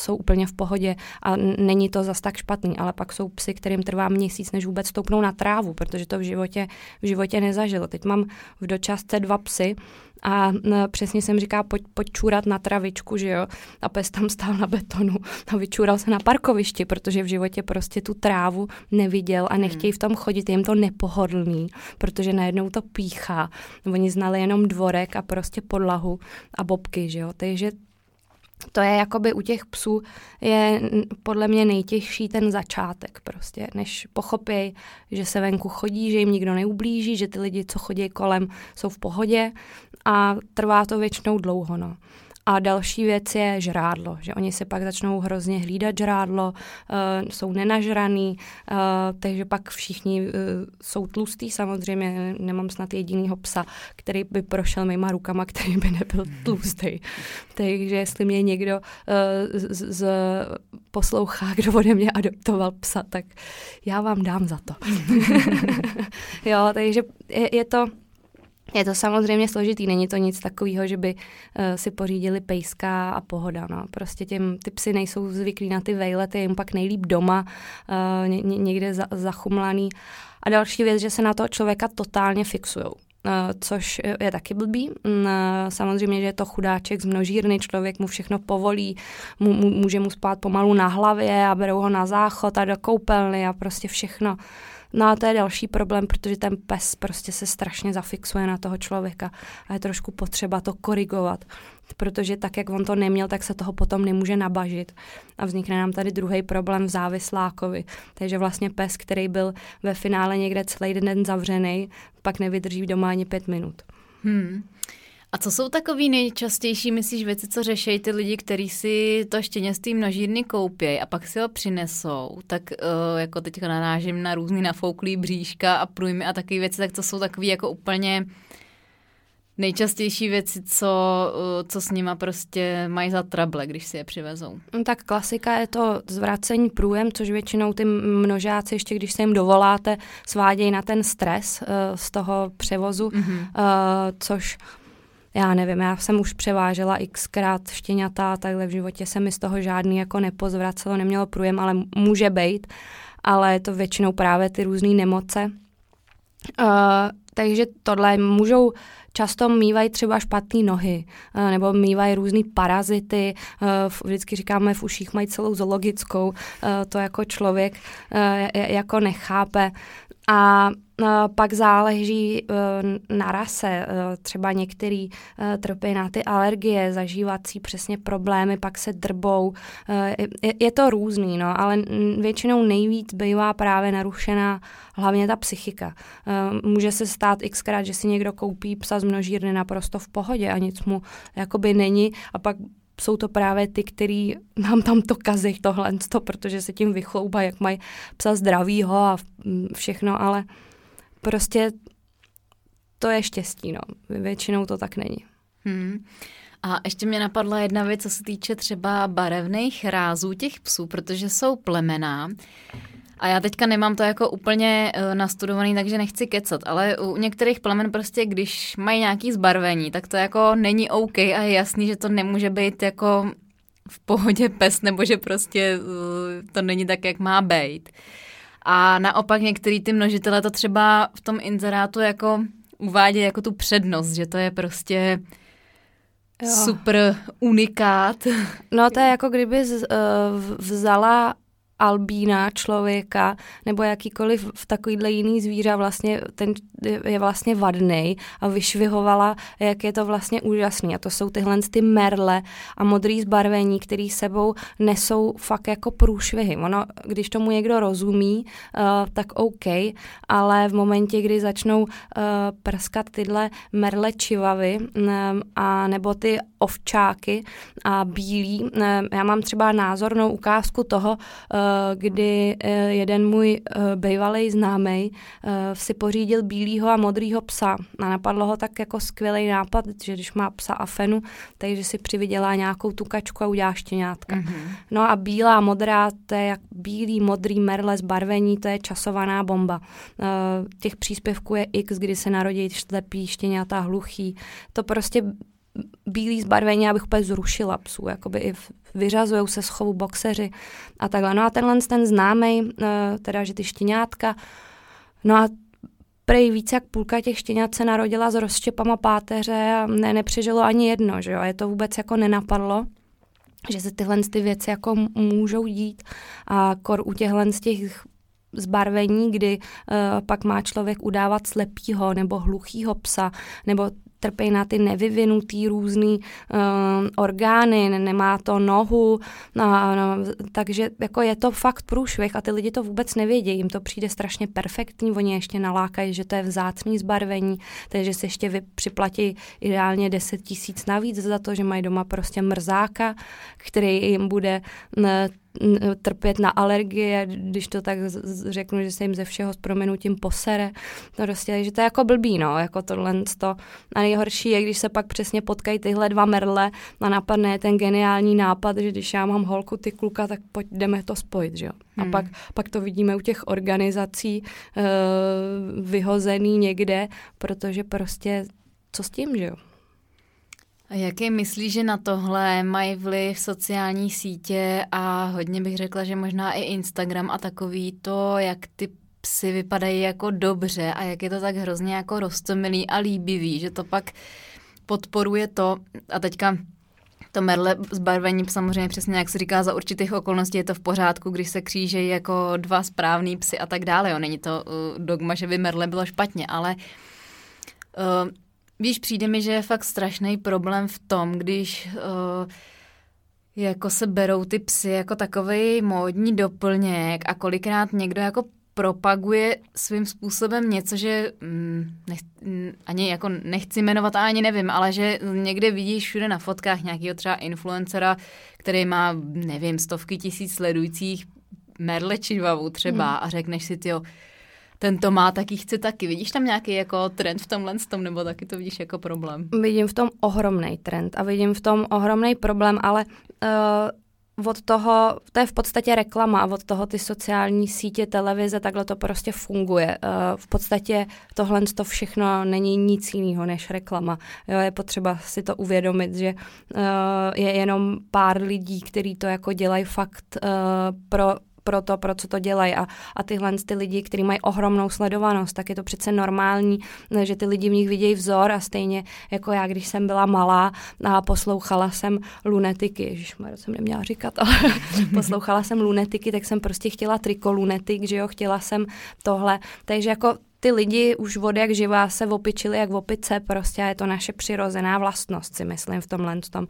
jsou úplně v pohodě a není to zas tak špatný, ale pak jsou psy, kterým trvá měsíc, než vůbec stoupnou na trávu, protože to v životě, v životě nezažilo. Teď mám v dočasce dva psy a přesně jsem říká, pojď, pojď čůrat na travičku, že jo. A pes tam stál na betonu a vyčůral se na parkovišti, protože v životě prostě tu trávu neviděl a nechtějí v tom chodit, je jim to nepohodlný, protože najednou to píchá. Oni znali jenom dvorek a prostě podlahu a bobky, že jo. Takže to je jakoby u těch psů je podle mě nejtěžší ten začátek prostě, než pochopí, že se venku chodí, že jim nikdo neublíží, že ty lidi, co chodí kolem, jsou v pohodě a trvá to většinou dlouho, no. A další věc je žrádlo, že oni se pak začnou hrozně hlídat žrádlo, uh, jsou nenažraný, uh, takže pak všichni uh, jsou tlustý samozřejmě, nemám snad jedinýho psa, který by prošel mýma rukama, který by nebyl tlustý. takže jestli mě někdo uh, z, z poslouchá, kdo ode mě adoptoval psa, tak já vám dám za to. jo, takže je, je to je to samozřejmě složitý, není to nic takového, že by uh, si pořídili pejska a pohoda. No. Prostě těm, ty psy nejsou zvyklí na ty vejlety, jim pak nejlíp doma, uh, ně, někde za, zachumlaný. A další věc, že se na toho člověka totálně fixují. Uh, což je taky blbý. Uh, samozřejmě, že je to chudáček z množírny, člověk mu všechno povolí, mu, mu, může mu spát pomalu na hlavě a berou ho na záchod a do koupelny a prostě všechno. No a to je další problém, protože ten pes prostě se strašně zafixuje na toho člověka a je trošku potřeba to korigovat, protože tak, jak on to neměl, tak se toho potom nemůže nabažit a vznikne nám tady druhý problém v závislákovi. Takže vlastně pes, který byl ve finále někde celý den zavřený, pak nevydrží doma ani pět minut. Hmm. A co jsou takový nejčastější, myslíš, věci, co řeší ty lidi, kteří si to štěněství množírny koupějí a pak si ho přinesou, tak uh, jako teďka narážím na různý nafouklý bříška a průjmy a takové věci, tak to jsou takový jako úplně nejčastější věci, co, uh, co s nima prostě mají za trable, když si je přivezou? No, tak klasika je to zvracení průjem, což většinou ty množáci, ještě když se jim dovoláte, svádějí na ten stres uh, z toho převozu, mm-hmm. uh, což já nevím, já jsem už převážela xkrát štěňata, takhle v životě se mi z toho žádný jako nepozvracelo, nemělo průjem, ale může být, ale je to většinou právě ty různé nemoce. Uh, takže tohle můžou často mývají třeba špatné nohy, uh, nebo mývají různé parazity, uh, vždycky říkáme, v uších mají celou zoologickou, to jako člověk jako nechápe. A pak záleží e, na rase. E, třeba některý trpí na ty alergie, zažívací přesně problémy, pak se drbou. Je to různý, no, ale většinou nejvíc bývá právě narušená hlavně ta psychika. Může se stát xkrát, že si někdo koupí psa z množírny naprosto v pohodě a nic mu jakoby není a pak jsou to právě ty, který nám tam to kazí tohle, protože se tím vychloubají, jak mají psa zdravýho a všechno, ale prostě to je štěstí, no. Většinou to tak není. Hmm. A ještě mě napadla jedna věc, co se týče třeba barevných rázů těch psů, protože jsou plemená. A já teďka nemám to jako úplně uh, nastudovaný, takže nechci kecat, ale u některých plemen prostě, když mají nějaký zbarvení, tak to jako není OK a je jasný, že to nemůže být jako v pohodě pes, nebo že prostě uh, to není tak, jak má být. A naopak některý ty množitele to třeba v tom inzerátu jako uvádějí jako tu přednost, že to je prostě jo. super unikát. No to je jako kdyby z, uh, vzala albína člověka nebo jakýkoliv v takovýhle jiný zvíře vlastně ten je vlastně vadný a vyšvihovala, jak je to vlastně úžasný. A to jsou tyhle ty merle a modrý zbarvení, který sebou nesou fakt jako průšvihy. Ono, když tomu někdo rozumí, uh, tak OK, ale v momentě, kdy začnou uh, prskat tyhle merle čivavy um, a nebo ty ovčáky a bílí, um, já mám třeba názornou ukázku toho, uh, kdy uh, jeden můj uh, bývalý známý si pořídil bílýho a modrýho psa a napadlo ho tak jako skvělý nápad, že když má psa a fenu, takže si přivydělá nějakou tukačku a udělá štěňátka. Mm-hmm. No a bílá a modrá, to je jak bílý, modrý merle zbarvení, to je časovaná bomba. Těch příspěvků je x, kdy se narodí šlepí, štěňata, hluchý. To prostě bílý zbarvení, abych úplně zrušila psů, jakoby i vyřazují se z chovu boxeři a takhle. No a tenhle ten známý, eh, teda, že ty štěňátka, no a prej více jak půlka těch štěňat se narodila s rozštěpama páteře a ne, nepřežilo ani jedno, že jo, a je to vůbec jako nenapadlo že se tyhle ty věci jako můžou dít a kor u těchhle z těch zbarvení, kdy uh, pak má člověk udávat slepýho nebo hluchýho psa, nebo trpí na ty nevyvinutý různý uh, orgány, nemá to nohu, no, no, takže jako je to fakt průšvih a ty lidi to vůbec nevědí, jim to přijde strašně perfektní, oni ještě nalákají, že to je vzácný zbarvení, takže se ještě vy připlatí ideálně 10 tisíc navíc za to, že mají doma prostě mrzáka, který jim bude uh, trpět na alergie, když to tak řeknu, že se jim ze všeho s proměnutím posere. No prostě, že to je jako blbý, no, jako tohle. To. A nejhorší je, když se pak přesně potkají tyhle dva merle a napadne ten geniální nápad, že když já mám holku, ty kluka, tak pojď, jdeme to spojit, že jo. A hmm. pak, pak to vidíme u těch organizací uh, vyhozený někde, protože prostě co s tím, že jo. A jaký myslíš, že na tohle mají vliv sociální sítě a hodně bych řekla, že možná i Instagram a takový to, jak ty psy vypadají jako dobře a jak je to tak hrozně jako rostomilý a líbivý, že to pak podporuje to a teďka to merle zbarvení samozřejmě přesně jak se říká za určitých okolností je to v pořádku, když se křížejí jako dva správný psy a tak dále. Jo. Není to uh, dogma, že by merle bylo špatně, ale uh, Víš, přijde mi, že je fakt strašný problém v tom, když uh, jako se berou ty psy jako takový módní doplněk a kolikrát někdo jako propaguje svým způsobem něco, že mm, nech, mm, ani jako nechci jmenovat a ani nevím, ale že někde vidíš všude na fotkách nějakého třeba influencera, který má, nevím, stovky tisíc sledujících merle čivavu třeba hmm. a řekneš si, ty ten to má, taky chce taky. Vidíš tam nějaký jako trend v tomhle tom, nebo taky to vidíš jako problém? Vidím v tom ohromný trend a vidím v tom ohromný problém, ale uh, od toho, to je v podstatě reklama a od toho ty sociální sítě, televize, takhle to prostě funguje. Uh, v podstatě tohle to všechno není nic jiného než reklama. Jo, je potřeba si to uvědomit, že uh, je jenom pár lidí, kteří to jako dělají fakt uh, pro pro to, pro co to dělají. A, a tyhle ty lidi, kteří mají ohromnou sledovanost, tak je to přece normální, že ty lidi v nich vidějí vzor a stejně jako já, když jsem byla malá a poslouchala jsem lunetiky, ježišmar, jsem neměla říkat, ale poslouchala jsem lunetiky, tak jsem prostě chtěla triko lunetik, že jo, chtěla jsem tohle. Takže jako ty lidi už od jak živá se opičili jak opice, prostě je to naše přirozená vlastnost, si myslím, v tomhle tom.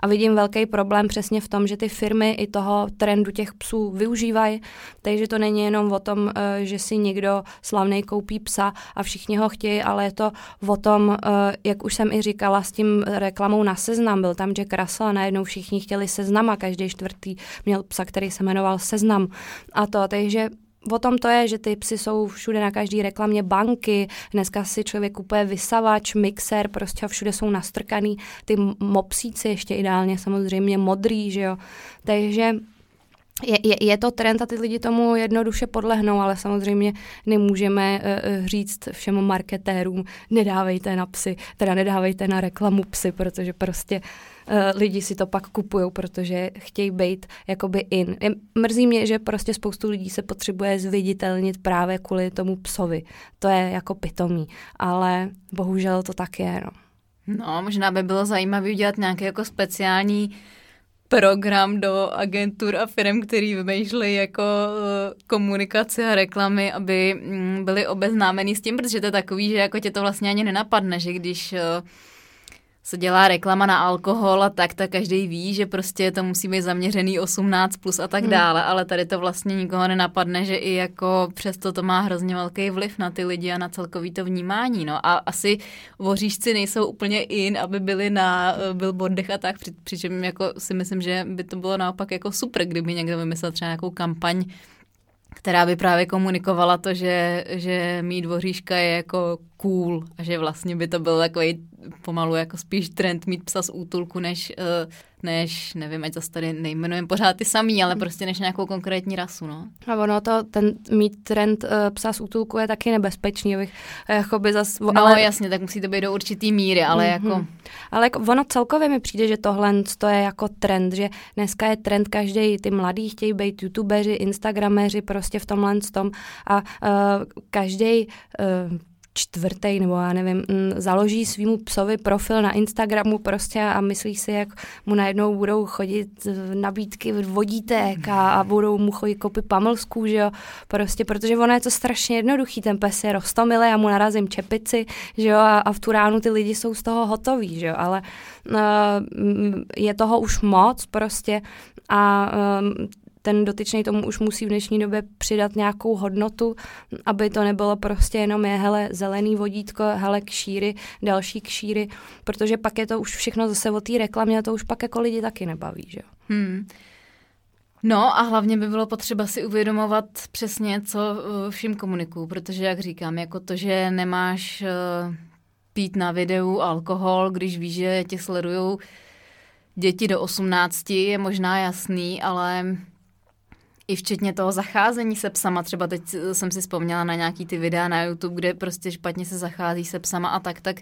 A vidím velký problém přesně v tom, že ty firmy i toho trendu těch psů využívají, takže to není jenom o tom, eh, že si někdo slavný koupí psa a všichni ho chtějí, ale je to o tom, eh, jak už jsem i říkala s tím reklamou na seznam, byl tam Jack Russell a najednou všichni chtěli seznam a každý čtvrtý měl psa, který se jmenoval Seznam. A to, takže O tom to je, že ty psy jsou všude na každý reklamě banky, dneska si člověk kupuje vysavač, mixer, prostě všude jsou nastrkaný ty mopsíci, ještě ideálně samozřejmě modrý, že jo. Takže je, je, je to trend a ty lidi tomu jednoduše podlehnou, ale samozřejmě nemůžeme uh, říct všem marketérům, nedávejte na psy, teda nedávejte na reklamu psy, protože prostě uh, lidi si to pak kupují, protože chtějí být jakoby in. Je, mrzí mě, že prostě spoustu lidí se potřebuje zviditelnit právě kvůli tomu psovi. To je jako pitomý, ale bohužel to tak je, no. No, možná by bylo zajímavé udělat nějaký jako speciální program do agentur a firm, který vymýšlejí jako eh, komunikace a reklamy, aby mm, byli obeznámení s tím, protože to je takový, že jako tě to vlastně ani nenapadne, že když eh, se dělá reklama na alkohol a tak, tak každý ví, že prostě to musí být zaměřený 18 plus a tak hmm. dále, ale tady to vlastně nikoho nenapadne, že i jako přesto to má hrozně velký vliv na ty lidi a na celkový to vnímání, no a asi voříšci nejsou úplně in, aby byli na uh, billboardech a tak, při, přičem jako si myslím, že by to bylo naopak jako super, kdyby někdo vymyslel třeba nějakou kampaň, která by právě komunikovala to, že, že mít voříška je jako cool a že vlastně by to byl takový pomalu jako spíš trend mít psa z útulku, než, eh, než nevím, ať zase tady nejmenujeme pořád ty samý, ale prostě než nějakou konkrétní rasu, no. A ono to, ten mít trend uh, psa z útulku je taky nebezpečný, abych jako by zas... No ale... jasně, tak musí to být do určitý míry, ale mm-hmm. jako... Ale jako ono celkově mi přijde, že tohle to je jako trend, že dneska je trend každý, ty mladí chtějí být youtubeři, instagrameři, prostě v tomhle tom a uh, každý uh, čtvrtý, nebo já nevím, mm, založí svýmu psovi profil na Instagramu prostě a myslí si, jak mu najednou budou chodit nabídky vodítek a, a budou mu chodit kopy pamlsků, že jo, prostě, protože ono je to strašně jednoduchý, ten pes je rostomilý a mu narazím čepici, že jo, a, a v tu ránu ty lidi jsou z toho hotoví, že jo, ale uh, je toho už moc prostě a uh, ten dotyčný tomu už musí v dnešní době přidat nějakou hodnotu, aby to nebylo prostě jenom je, hele, zelený vodítko, hele, kšíry, další kšíry, protože pak je to už všechno zase o té reklamě a to už pak jako lidi taky nebaví, že. Hmm. No a hlavně by bylo potřeba si uvědomovat přesně, co eh, vším komunikuju, protože jak říkám, jako to, že nemáš uh, pít na videu alkohol, když víš, že tě sledujou děti do 18, je možná jasný, ale i včetně toho zacházení se psama. Třeba teď jsem si vzpomněla na nějaký ty videa na YouTube, kde prostě špatně se zachází se psama a tak, tak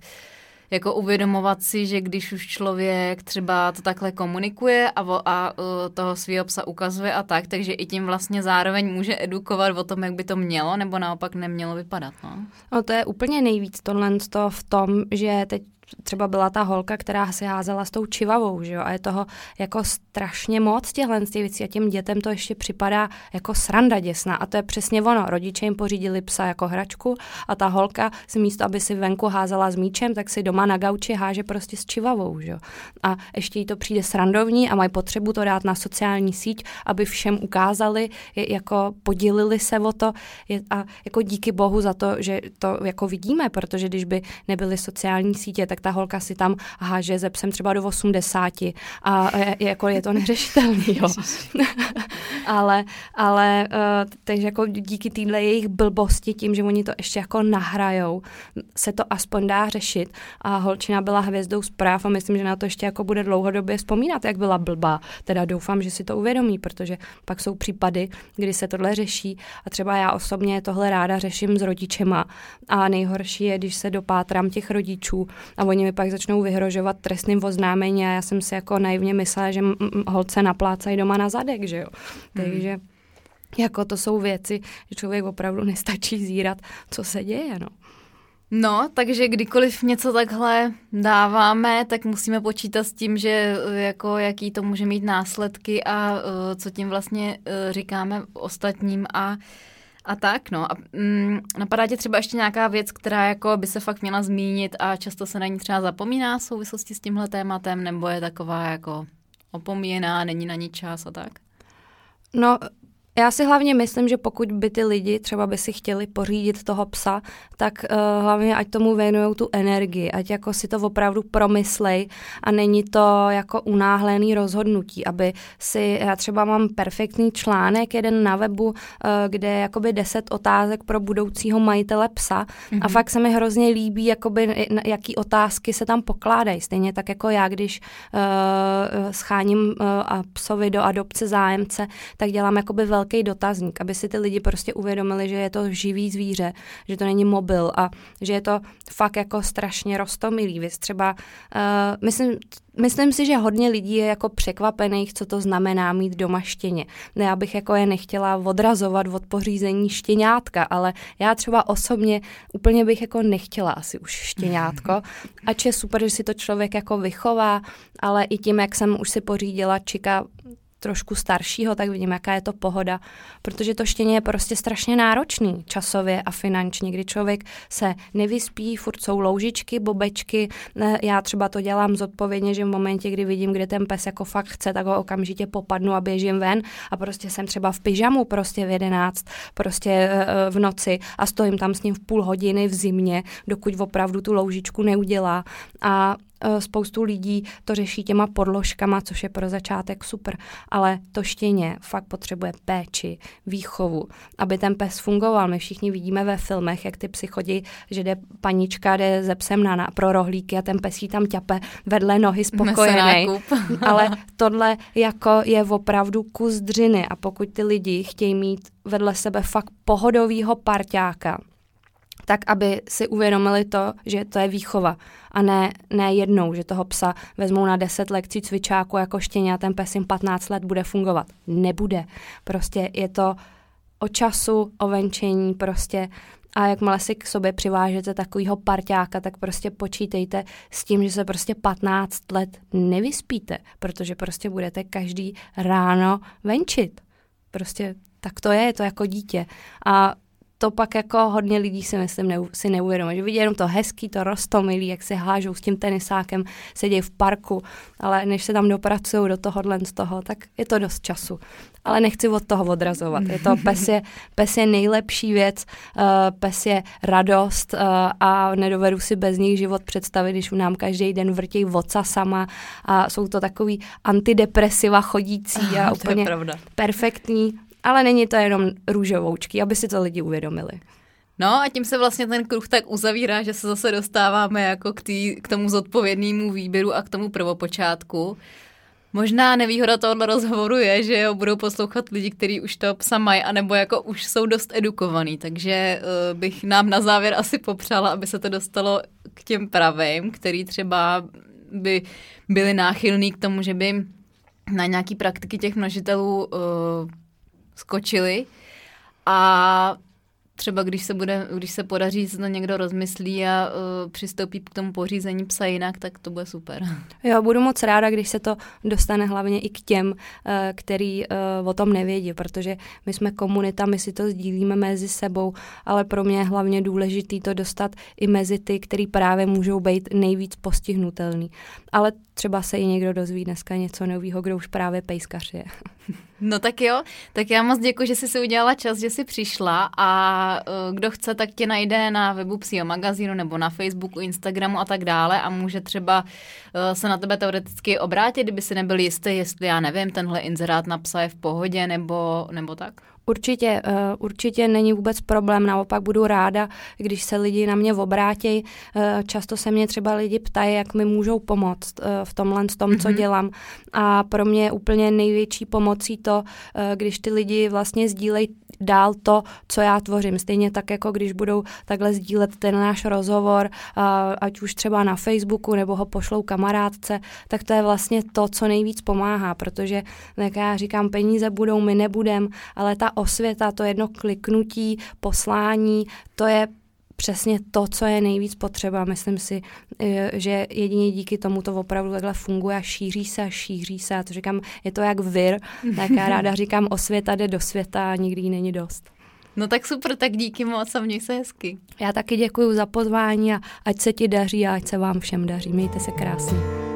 jako uvědomovat si, že když už člověk třeba to takhle komunikuje a, vo, a uh, toho svého psa ukazuje a tak, takže i tím vlastně zároveň může edukovat o tom, jak by to mělo nebo naopak nemělo vypadat. No, no to je úplně nejvíc tohle v tom, že teď třeba byla ta holka, která si házela s tou čivavou, že jo, a je toho jako strašně moc těchhle těch věcí a těm dětem to ještě připadá jako sranda děsná a to je přesně ono. Rodiče jim pořídili psa jako hračku a ta holka si místo, aby si venku házela s míčem, tak si doma na gauči háže prostě s čivavou, že jo. A ještě jí to přijde srandovní a mají potřebu to dát na sociální síť, aby všem ukázali, je, jako podělili se o to je, a jako díky bohu za to, že to jako vidíme, protože když by nebyly sociální sítě, tak ta holka si tam háže ze psem třeba do 80 a je, jako je to neřešitelný, jo. Ale, ale uh, takže jako díky téhle jejich blbosti, tím, že oni to ještě jako nahrajou, se to aspoň dá řešit a holčina byla hvězdou zpráv a myslím, že na to ještě jako bude dlouhodobě vzpomínat, jak byla blbá. Teda doufám, že si to uvědomí, protože pak jsou případy, kdy se tohle řeší a třeba já osobně tohle ráda řeším s rodičema a nejhorší je, když se dopátrám těch rodičů a oni mi pak začnou vyhrožovat trestným oznámení a já jsem si jako naivně myslela, že holce naplácají doma na zadek, že jo. Hmm. Takže jako to jsou věci, že člověk opravdu nestačí zírat, co se děje, no. No, takže kdykoliv něco takhle dáváme, tak musíme počítat s tím, že jako jaký to může mít následky a uh, co tím vlastně uh, říkáme ostatním a a tak, no. A mm, napadá tě třeba ještě nějaká věc, která jako by se fakt měla zmínit a často se na ní třeba zapomíná v souvislosti s tímhle tématem, nebo je taková jako opomíjená, není na ní čas a tak? No, já si hlavně myslím, že pokud by ty lidi třeba by si chtěli pořídit toho psa, tak uh, hlavně ať tomu věnují tu energii, ať jako si to opravdu promyslej a není to jako unáhlený rozhodnutí, aby si, já třeba mám perfektní článek jeden na webu, uh, kde je jakoby deset otázek pro budoucího majitele psa mm-hmm. a mhm. fakt se mi hrozně líbí, jakoby, jaký otázky se tam pokládají. Stejně tak jako já, když uh, scháním uh, a psovi do adopce zájemce, tak dělám jakoby velmi velký dotazník, aby si ty lidi prostě uvědomili, že je to živý zvíře, že to není mobil a že je to fakt jako strašně rostomilý. Vy třeba, uh, myslím, Myslím si, že hodně lidí je jako překvapených, co to znamená mít doma štěně. Ne, já bych jako je nechtěla odrazovat od pořízení štěňátka, ale já třeba osobně úplně bych jako nechtěla asi už štěňátko. Ač je super, že si to člověk jako vychová, ale i tím, jak jsem už si pořídila čika trošku staršího, tak vidím, jaká je to pohoda, protože to štěně je prostě strašně náročný časově a finančně, kdy člověk se nevyspí, furt jsou loužičky, bobečky, já třeba to dělám zodpovědně, že v momentě, kdy vidím, kde ten pes jako fakt chce, tak ho okamžitě popadnu a běžím ven a prostě jsem třeba v pyžamu prostě v jedenáct, prostě e, e, v noci a stojím tam s ním v půl hodiny v zimě, dokud opravdu tu loužičku neudělá. A Eh, spoustu lidí to řeší těma podložkama, což je pro začátek super, ale to štěně fakt potřebuje péči, výchovu, aby ten pes fungoval. My všichni vidíme ve filmech, jak ty psy chodí, že jde panička, jde ze psem na, na pro rohlíky a ten pes jí tam ťape vedle nohy spokojený. ale tohle jako je opravdu kus dřiny a pokud ty lidi chtějí mít vedle sebe fakt pohodovýho parťáka, tak aby si uvědomili to, že to je výchova a ne, ne jednou, že toho psa vezmou na 10 lekcí cvičáku jako štěně a ten pes jim 15 let bude fungovat. Nebude. Prostě je to o času, o venčení, prostě a jakmile si k sobě přivážete takovýho parťáka, tak prostě počítejte s tím, že se prostě 15 let nevyspíte, protože prostě budete každý ráno venčit. Prostě tak to je, je to jako dítě. A to pak jako hodně lidí si myslím ne, si neuvědomuje, že vidí jenom to hezký, to rostomilý, jak se hážou s tím tenisákem, sedí v parku, ale než se tam dopracují do tohohle z toho, tak je to dost času. Ale nechci od toho odrazovat. Je to, pes je, pes je nejlepší věc, uh, pes je radost uh, a nedovedu si bez nich život představit, když nám každý den vrtějí voca sama a jsou to takový antidepresiva chodící a úplně perfektní ale není to jenom růžovoučky, aby si to lidi uvědomili. No a tím se vlastně ten kruh tak uzavírá, že se zase dostáváme jako k, tý, k tomu zodpovědnému výběru a k tomu prvopočátku. Možná nevýhoda tohohle rozhovoru je, že jo, budou poslouchat lidi, kteří už to psa mají, anebo jako už jsou dost edukovaný, takže uh, bych nám na závěr asi popřála, aby se to dostalo k těm pravým, který třeba by byli náchylní k tomu, že by na nějaký praktiky těch množitelů uh, skočili a třeba když se, bude, když se podaří, se to někdo rozmyslí a uh, přistoupí k tomu pořízení psa jinak, tak to bude super. Jo, budu moc ráda, když se to dostane hlavně i k těm, uh, který uh, o tom nevědí, protože my jsme komunita, my si to sdílíme mezi sebou, ale pro mě je hlavně důležitý to dostat i mezi ty, který právě můžou být nejvíc postihnutelný. Ale třeba se i někdo dozví dneska něco nového, kdo už právě pejskař je. No tak jo, tak já moc děkuji, že jsi si udělala čas, že jsi přišla a uh, kdo chce, tak tě najde na webu Psího magazínu nebo na Facebooku, Instagramu a tak dále a může třeba uh, se na tebe teoreticky obrátit, kdyby si nebyl jistý, jestli já nevím, tenhle inzerát na psa je v pohodě nebo, nebo tak? Určitě, uh, určitě není vůbec problém, naopak budu ráda, když se lidi na mě obrátí. Uh, často se mě třeba lidi ptají, jak mi můžou pomoct uh, v tomhle s tom, mm-hmm. co mhm. dělám. A pro mě je úplně největší pomocí to, když ty lidi vlastně sdílejí dál to, co já tvořím. Stejně tak, jako když budou takhle sdílet ten náš rozhovor, ať už třeba na Facebooku nebo ho pošlou kamarádce, tak to je vlastně to, co nejvíc pomáhá, protože, jak já říkám, peníze budou, my nebudem, ale ta osvěta, to jedno kliknutí, poslání, to je přesně to, co je nejvíc potřeba. Myslím si, eh, že jedině díky tomu to opravdu takhle funguje a šíří se a šíří se. A to říkám, je to jak vir, tak já ráda říkám, osvěta jde do světa a nikdy jí není dost. No tak super, tak díky moc a měj se hezky. Já taky děkuji za pozvání a ať se ti daří a ať se vám všem daří. Mějte se krásně.